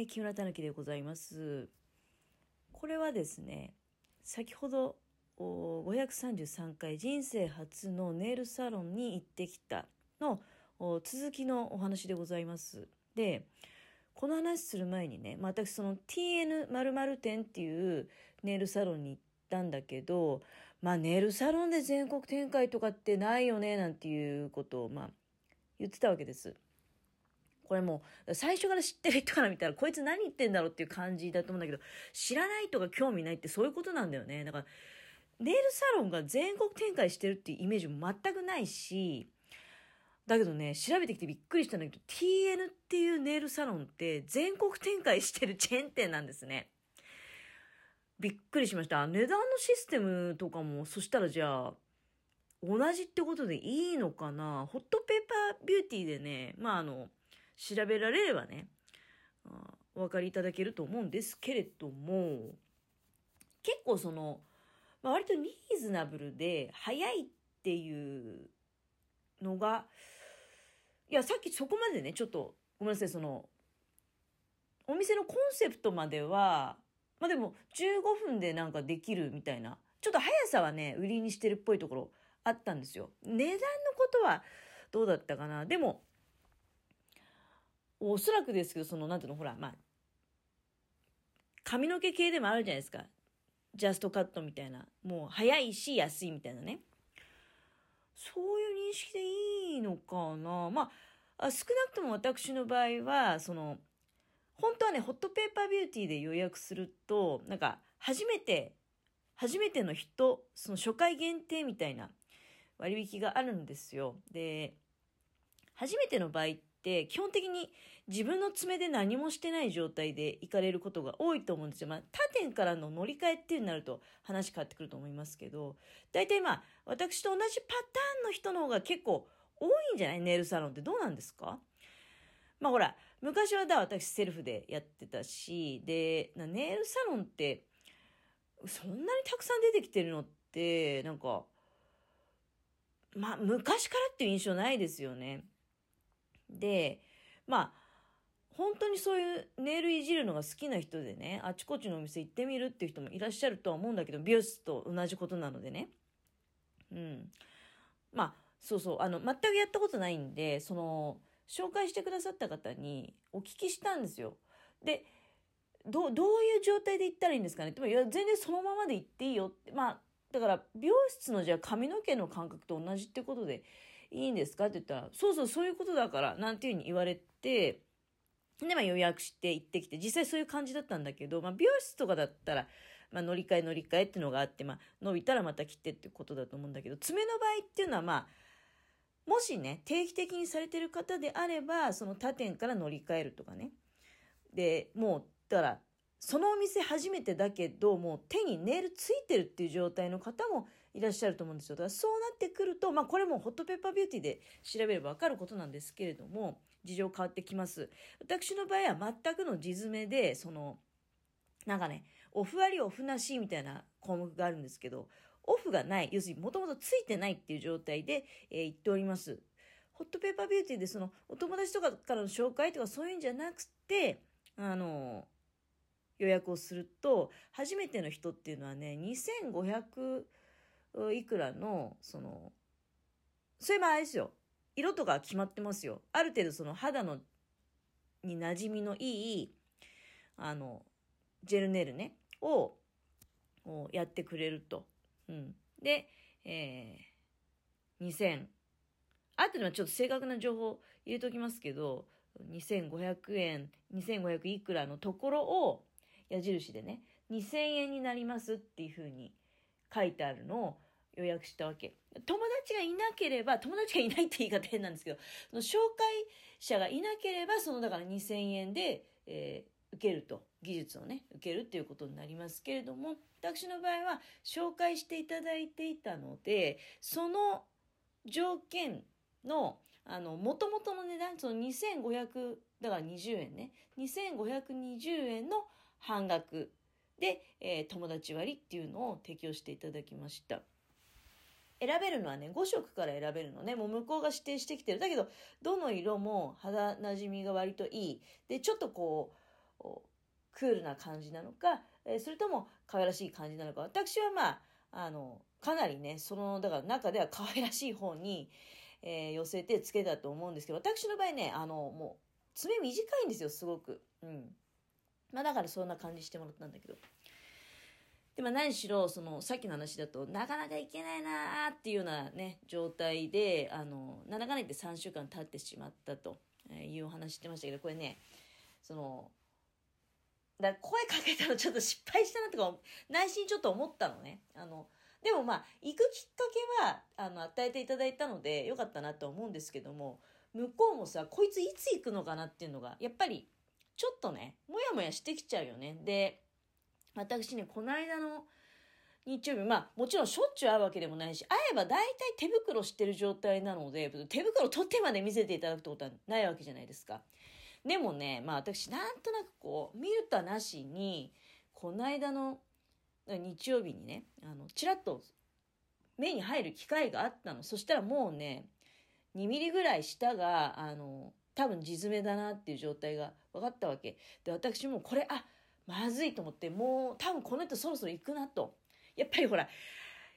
えー、木村たぬきでございます。これはですね、先ほど533回人生初のネイルサロンに行ってきたの続きのお話でございます。で、この話する前にね、私その TN○○ 店っていうネイルサロンに行ったんだけど、まあネイルサロンで全国展開とかってないよねなんていうことをまあ言ってたわけです。これもう最初から知ってる人から見たらこいつ何言ってんだろうっていう感じだと思うんだけど知らないとか興味ないってそういうことなんだよね。だからネイルサロンが全国展開してるっていうイメージも全くないしだけどね調べてきてびっくりしたんだけど TN っていうネイルサロンって全国展開してるチェーン店なんですね。びっくりしました。値段のシステムとかもそしたらじゃあ同じってことでいいのかな？ホットペーパービューティーでねまああの調べられればね、お分かりいただけると思うんですけれども、結構その、まあ、割とリーズナブルで早いっていうのが、いや、さっきそこまでね、ちょっと、ごめんなさい、その、お店のコンセプトまでは、まあでも15分でなんかできるみたいな、ちょっと速さはね、売りにしてるっぽいところあったんですよ。値段のことはどうだったかな。でも、おそらくですけど、その、なんていうの、ほら、まあ、髪の毛系でもあるじゃないですか。ジャストカットみたいな。もう、早いし、安いみたいなね。そういう認識でいいのかな。まあ、少なくとも私の場合は、その、本当はね、ホットペーパービューティーで予約すると、なんか、初めて、初めての人、その初回限定みたいな割引があるんですよ。で、初めての場合っって基本的に自分の爪で何もしてない状態で行かれることが多いと思うんですよ。まあ、他店からの乗り換えっていうになると話変わってくると思いますけど、大体まあ、私と同じパターンの人の方が結構多いんじゃない？ネイルサロンってどうなんですか？まあほら、昔はだ、私セルフでやってたし、で、ネイルサロンって、そんなにたくさん出てきてるのって、なんか、まあ、昔からっていう印象ないですよね。で、まあ、本当にそういうネイルいじるのが好きな人でね、あちこちのお店行ってみるっていう人もいらっしゃるとは思うんだけど、美容室と同じことなのでね。うん。まあ、そうそう、あの、全くやったことないんで、その、紹介してくださった方にお聞きしたんですよ。で、どどういう状態で行ったらいいんですかね？って、いや、全然そのままで行っていいよって。まあ、だから美容室のじゃあ髪の毛の感覚と同じってことでいいんですか？って言ったら、そうそう、そういうことだから、なんていうふうに言われて、で、まあ予約して行ってきて、実際そういう感じだったんだけど、まあ美容室とかだったら、まあ乗り換え乗り換えっていうのがあって、まあ伸びたらまた切ってってことだと思うんだけど、爪の場合っていうのはまあ、もしね、定期的にされてる方であれば、その他店から乗り換えるとかね。で、もう、だから、そのお店初めてだけど、もう手にネイルついてるっていう状態の方もいらっしゃると思うんですよ。だからそうなってくると、まあこれもホットペッパービューティーで調べればわかることなんですけれども、事情変わってきます。私の場合は全くの地詰めで、その、なんかね、オフ割りオフなしみたいな項目があるんですけど、オフがない、要するにもともとついてないっていう状態で、えー、言っております。ホットペーパービューティーでそのお友達とかからの紹介とかそういうんじゃなくて、あの、予約をすると、初めての人っていうのはね、2500いくらの、その、そういえばあれですよ。色とか決まってますよ。ある程度その肌の、に馴染みのいい、あの、ジェルネイルね、を、をやってくれると。うん。で、えー、2000、あとではちょっと正確な情報入れておきますけど、2500円、2500いくらのところを、矢印でね、2000円になりますっていうふうに書いてあるのを予約したわけ。友達がいなければ、友達がいないって言い方変なんですけど、その紹介者がいなければ、そのだから2000円で、えー、受けると、技術をね、受けるっていうことになりますけれども、私の場合は紹介していただいていたので、その条件の、あの、元々の値段、その2500、だから20円ね、2520円の半額で、えー、友達割っていうのを提供していただきました。選べるのはね、5色から選べるのね。もう向こうが指定してきてる。だけど、どの色も肌なじみが割といい。で、ちょっとこう、クールな感じなのか、えー、それとも可愛らしい感じなのか私はまああのかなりねそのだから中では可愛らしい方に、えー、寄せてつけたと思うんですけど私の場合ねあのもう爪短いんですよすごくうんまあだからそんな感じしてもらったんだけど。でも何しろそのさっきの話だとなかなかいけないなーっていうようなね状態であのなんだかんだ言って3週間経ってしまったというお話してましたけどこれねそのだ声かけたのちょっと失敗したなとか内心ちょっと思ったのね。あのでもまあ行くきっかけはあの与えていただいたのでよかったなと思うんですけども向こうもさこいついつ行くのかなっていうのがやっぱりちょっとねもやもやしてきちゃうよねで私ね、この間の日曜日、まあもちろんしょっちゅう会うわけでもないし、会えば大体手袋してる状態なので、手袋取ってまで見せていただくってことはないわけじゃないですか。でもね、まあ私なんとなくこう、見るとなしに、この間の日曜日にね、あの、ちらっと目に入る機会があったの。そしたらもうね、2ミリぐらい下が、あの、多分地詰めだなっていう状態が分かったわけ。で、私もこれ、あ、まずいと思って、もう多分この人そろそろ行くなと。やっぱりほら、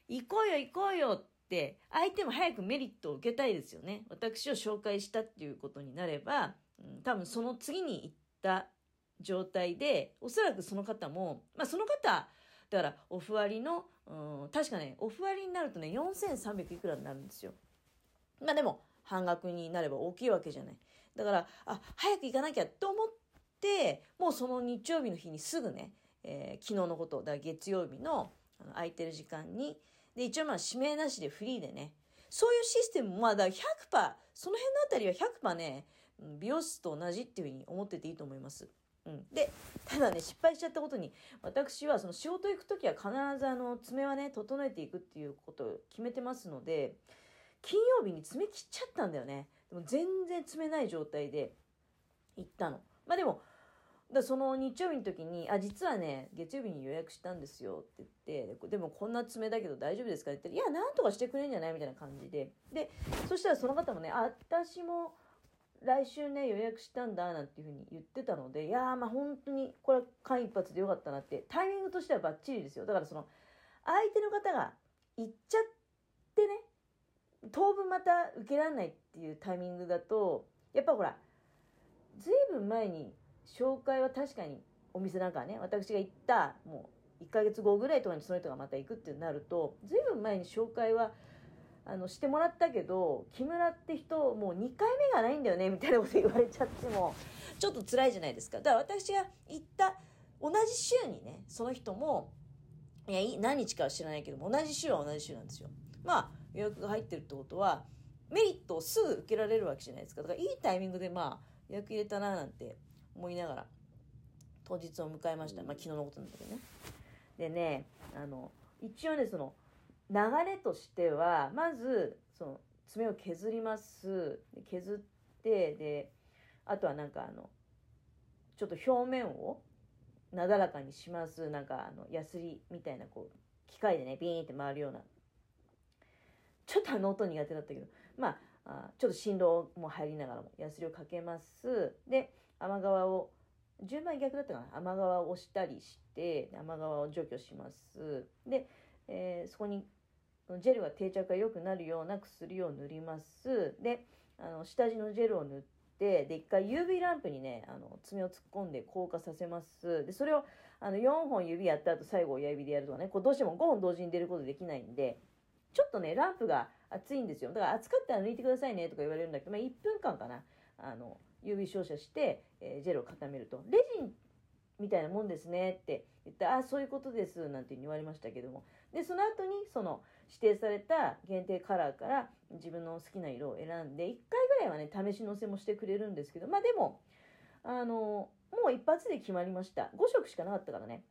行こうよ行こうよって、相手も早くメリットを受けたいですよね。私を紹介したっていうことになれば、うん、多分その次に行った状態で、おそらくその方も、まあその方、だからオフ割の、うん、確かね、オフ割になるとね、4300いくらになるんですよ。まあでも、半額になれば大きいわけじゃない。だから、あ、早く行かなきゃと思って、もうその日曜日の日にすぐね、えー、昨日のこと、だ月曜日のあの空いてる時間に、で、一応まあ指名なしでフリーでね、そういうシステムもまあだ100%、その辺のあたりは100%ね、美容室と同じっていうふうに思ってていいと思います。うん、でただね失敗しちゃったことに私はその仕事行く時は必ずあの爪はね整えていくっていうことを決めてますので金曜日に爪切っちゃったんだよねでも全然爪ない状態で行ったのまあでもだその日曜日の時に、あ、実はね、月曜日に予約したんですよって言って、でもこんな爪だけど大丈夫ですかって言ったら、いや、なんとかしてくれんじゃないみたいな感じで。で、そしたらその方もね、あ、私も来週ね、予約したんだ、なんていうふうに言ってたので、いや、まあ本当に、これは間一髪でよかったなって、タイミングとしてはバッチリですよ。だからその、相手の方が行っちゃってね、当分また受けられないっていうタイミングだと、やっぱほら、ずいぶん前に紹介は確かにお店なんかね私が行ったもう1ヶ月後ぐらいとかにその人がまた行くってなると随分前に紹介はあのしてもらったけど木村って人もう2回目がないんだよねみたいなこと言われちゃってもちょっと辛いじゃないですか。だから私が行った同じ週にねその人もいや何日かは知らないけども同じ週は同じ週なんですよ。まあ予約が入ってるってことはメリットをすぐ受けられるわけじゃないですかだからいいタイミングでまあ予約入れたななんて思いながら当日を迎えました。まあ、昨日のことなんだけどね。でね、あの、一応ね、その、流れとしては、まず、その、爪を削ります。削って、で、あとはなんかあの、ちょっと表面をなだらかにします。なんかあの、ヤスリみたいな、こう、機械でね、ビーンって回るような。ちょっとあの音苦手だったけど、まあ、あちょっと振動も入りながらもヤスリをかけます。で、雨側を、順番逆だったかな。雨側を押したりして、雨側を除去します。で、えー、そこにジェルが定着が良くなるような薬を塗ります。で、あの下地のジェルを塗って、で、一回 UV ランプにね、あの爪を突っ込んで硬化させます。で、それをあの4本指やった後最後親指でやるとかね、こうどうしても5本同時に出ることできないんで、ちょっとね、ランプが熱いんですよ。だから熱かったら抜いてくださいねとか言われるんだけど、まあ、1分間かな。あの、UV 照射して、えー、ジェルを固めると。レジンみたいなもんですねって言ったら、あ、そういうことです、なんて言われましたけども。で、その後に、その、指定された限定カラーから自分の好きな色を選んで、1回ぐらいはね、試し乗せもしてくれるんですけど、まあでも、あの、もう一発で決まりました。5色しかなかったからね。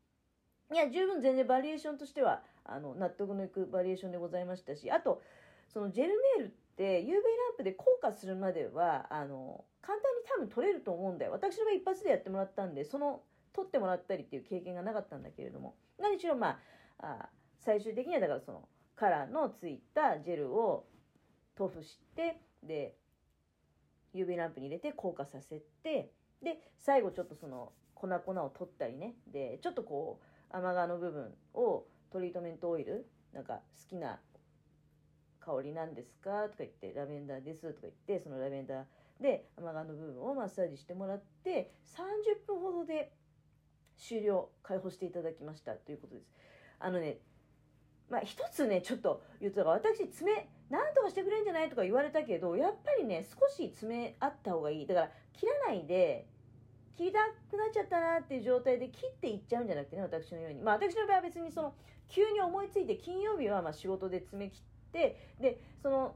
いや、十分全然バリエーションとしては、あの、納得のいくバリエーションでございましたし、あと、そのジェルネイルって UV ランプで硬化するまでは、あの、簡単に多分取れると思うんだよ。私の場合一発でやってもらったんで、その、取ってもらったりっていう経験がなかったんだけれども、何しろまあ、あ最終的にはだからその、カラーのついたジェルを塗布して、で、UV ランプに入れて硬化させて、で、最後ちょっとその、粉々を取ったりねでちょっとこう甘がの部分をトリートメントオイル？なんか好きな香りなんですか？とか言ってラベンダーですとか言ってそのラベンダーで甘がの部分をマッサージしてもらって30分ほどで終了解放していただきました。ということです。あのねまあ一つねちょっと言うと私爪なんとかしてくれんじゃない？とか言われたけどやっぱりね少し爪あった方がいい。だから切らないで切りたくなっちゃったなっていう状態で切っていっちゃうんじゃなくてね私のように。まあ私の場合は別にその急に思いついて金曜日はまあ仕事で爪切ってでその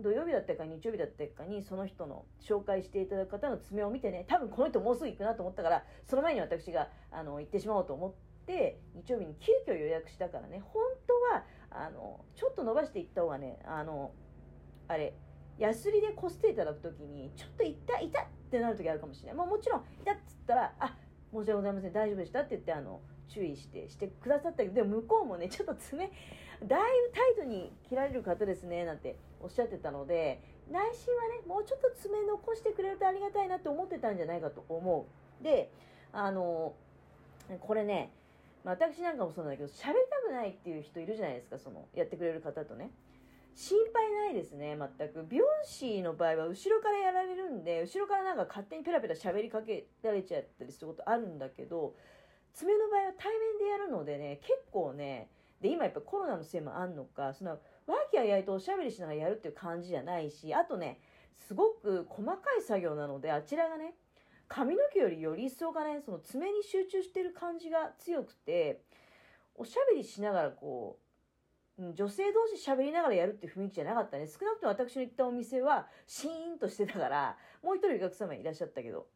土曜日だったか日曜日だったかにその人の紹介していただく方の爪を見てね多分この人もうすぐ行くなと思ったからその前に私があの行ってしまおうと思って日曜日に急遽予約したからね本当はあのちょっと伸ばしていった方がねあのあれヤスリでこすっていただく時にちょっと痛い痛っってなる時あるかもしれない、まあ、もちろん痛っつったらあ申し訳ございません大丈夫でしたって言ってあの注意してしてくださったけどでも向こうもねちょっと爪だいぶタイトに切られる方ですねなんておっしゃってたので内心はねもうちょっと爪残してくれるとありがたいなって思ってたんじゃないかと思う。であのこれね私なんかもそうなんだけど喋りたくないっていう人いるじゃないですかそのやってくれる方とね。心配ないですね全く。美容師の場合は後ろからやられるんで後ろからなんか勝手にペラペラ喋りかけられちゃったりすることあるんだけど爪の場合は対面でやるのでね結構ねで今やっぱコロナのせいもあんのかその和気あいあいとおしゃべりしながらやるっていう感じじゃないしあとねすごく細かい作業なのであちらがね髪の毛よりより一層がねその爪に集中してる感じが強くておしゃべりしながらこう女性同士喋りながらやるっていう雰囲気じゃなかったね。少なくとも私の行ったお店はシーンとしてたからもう一人お客様いらっしゃったけど。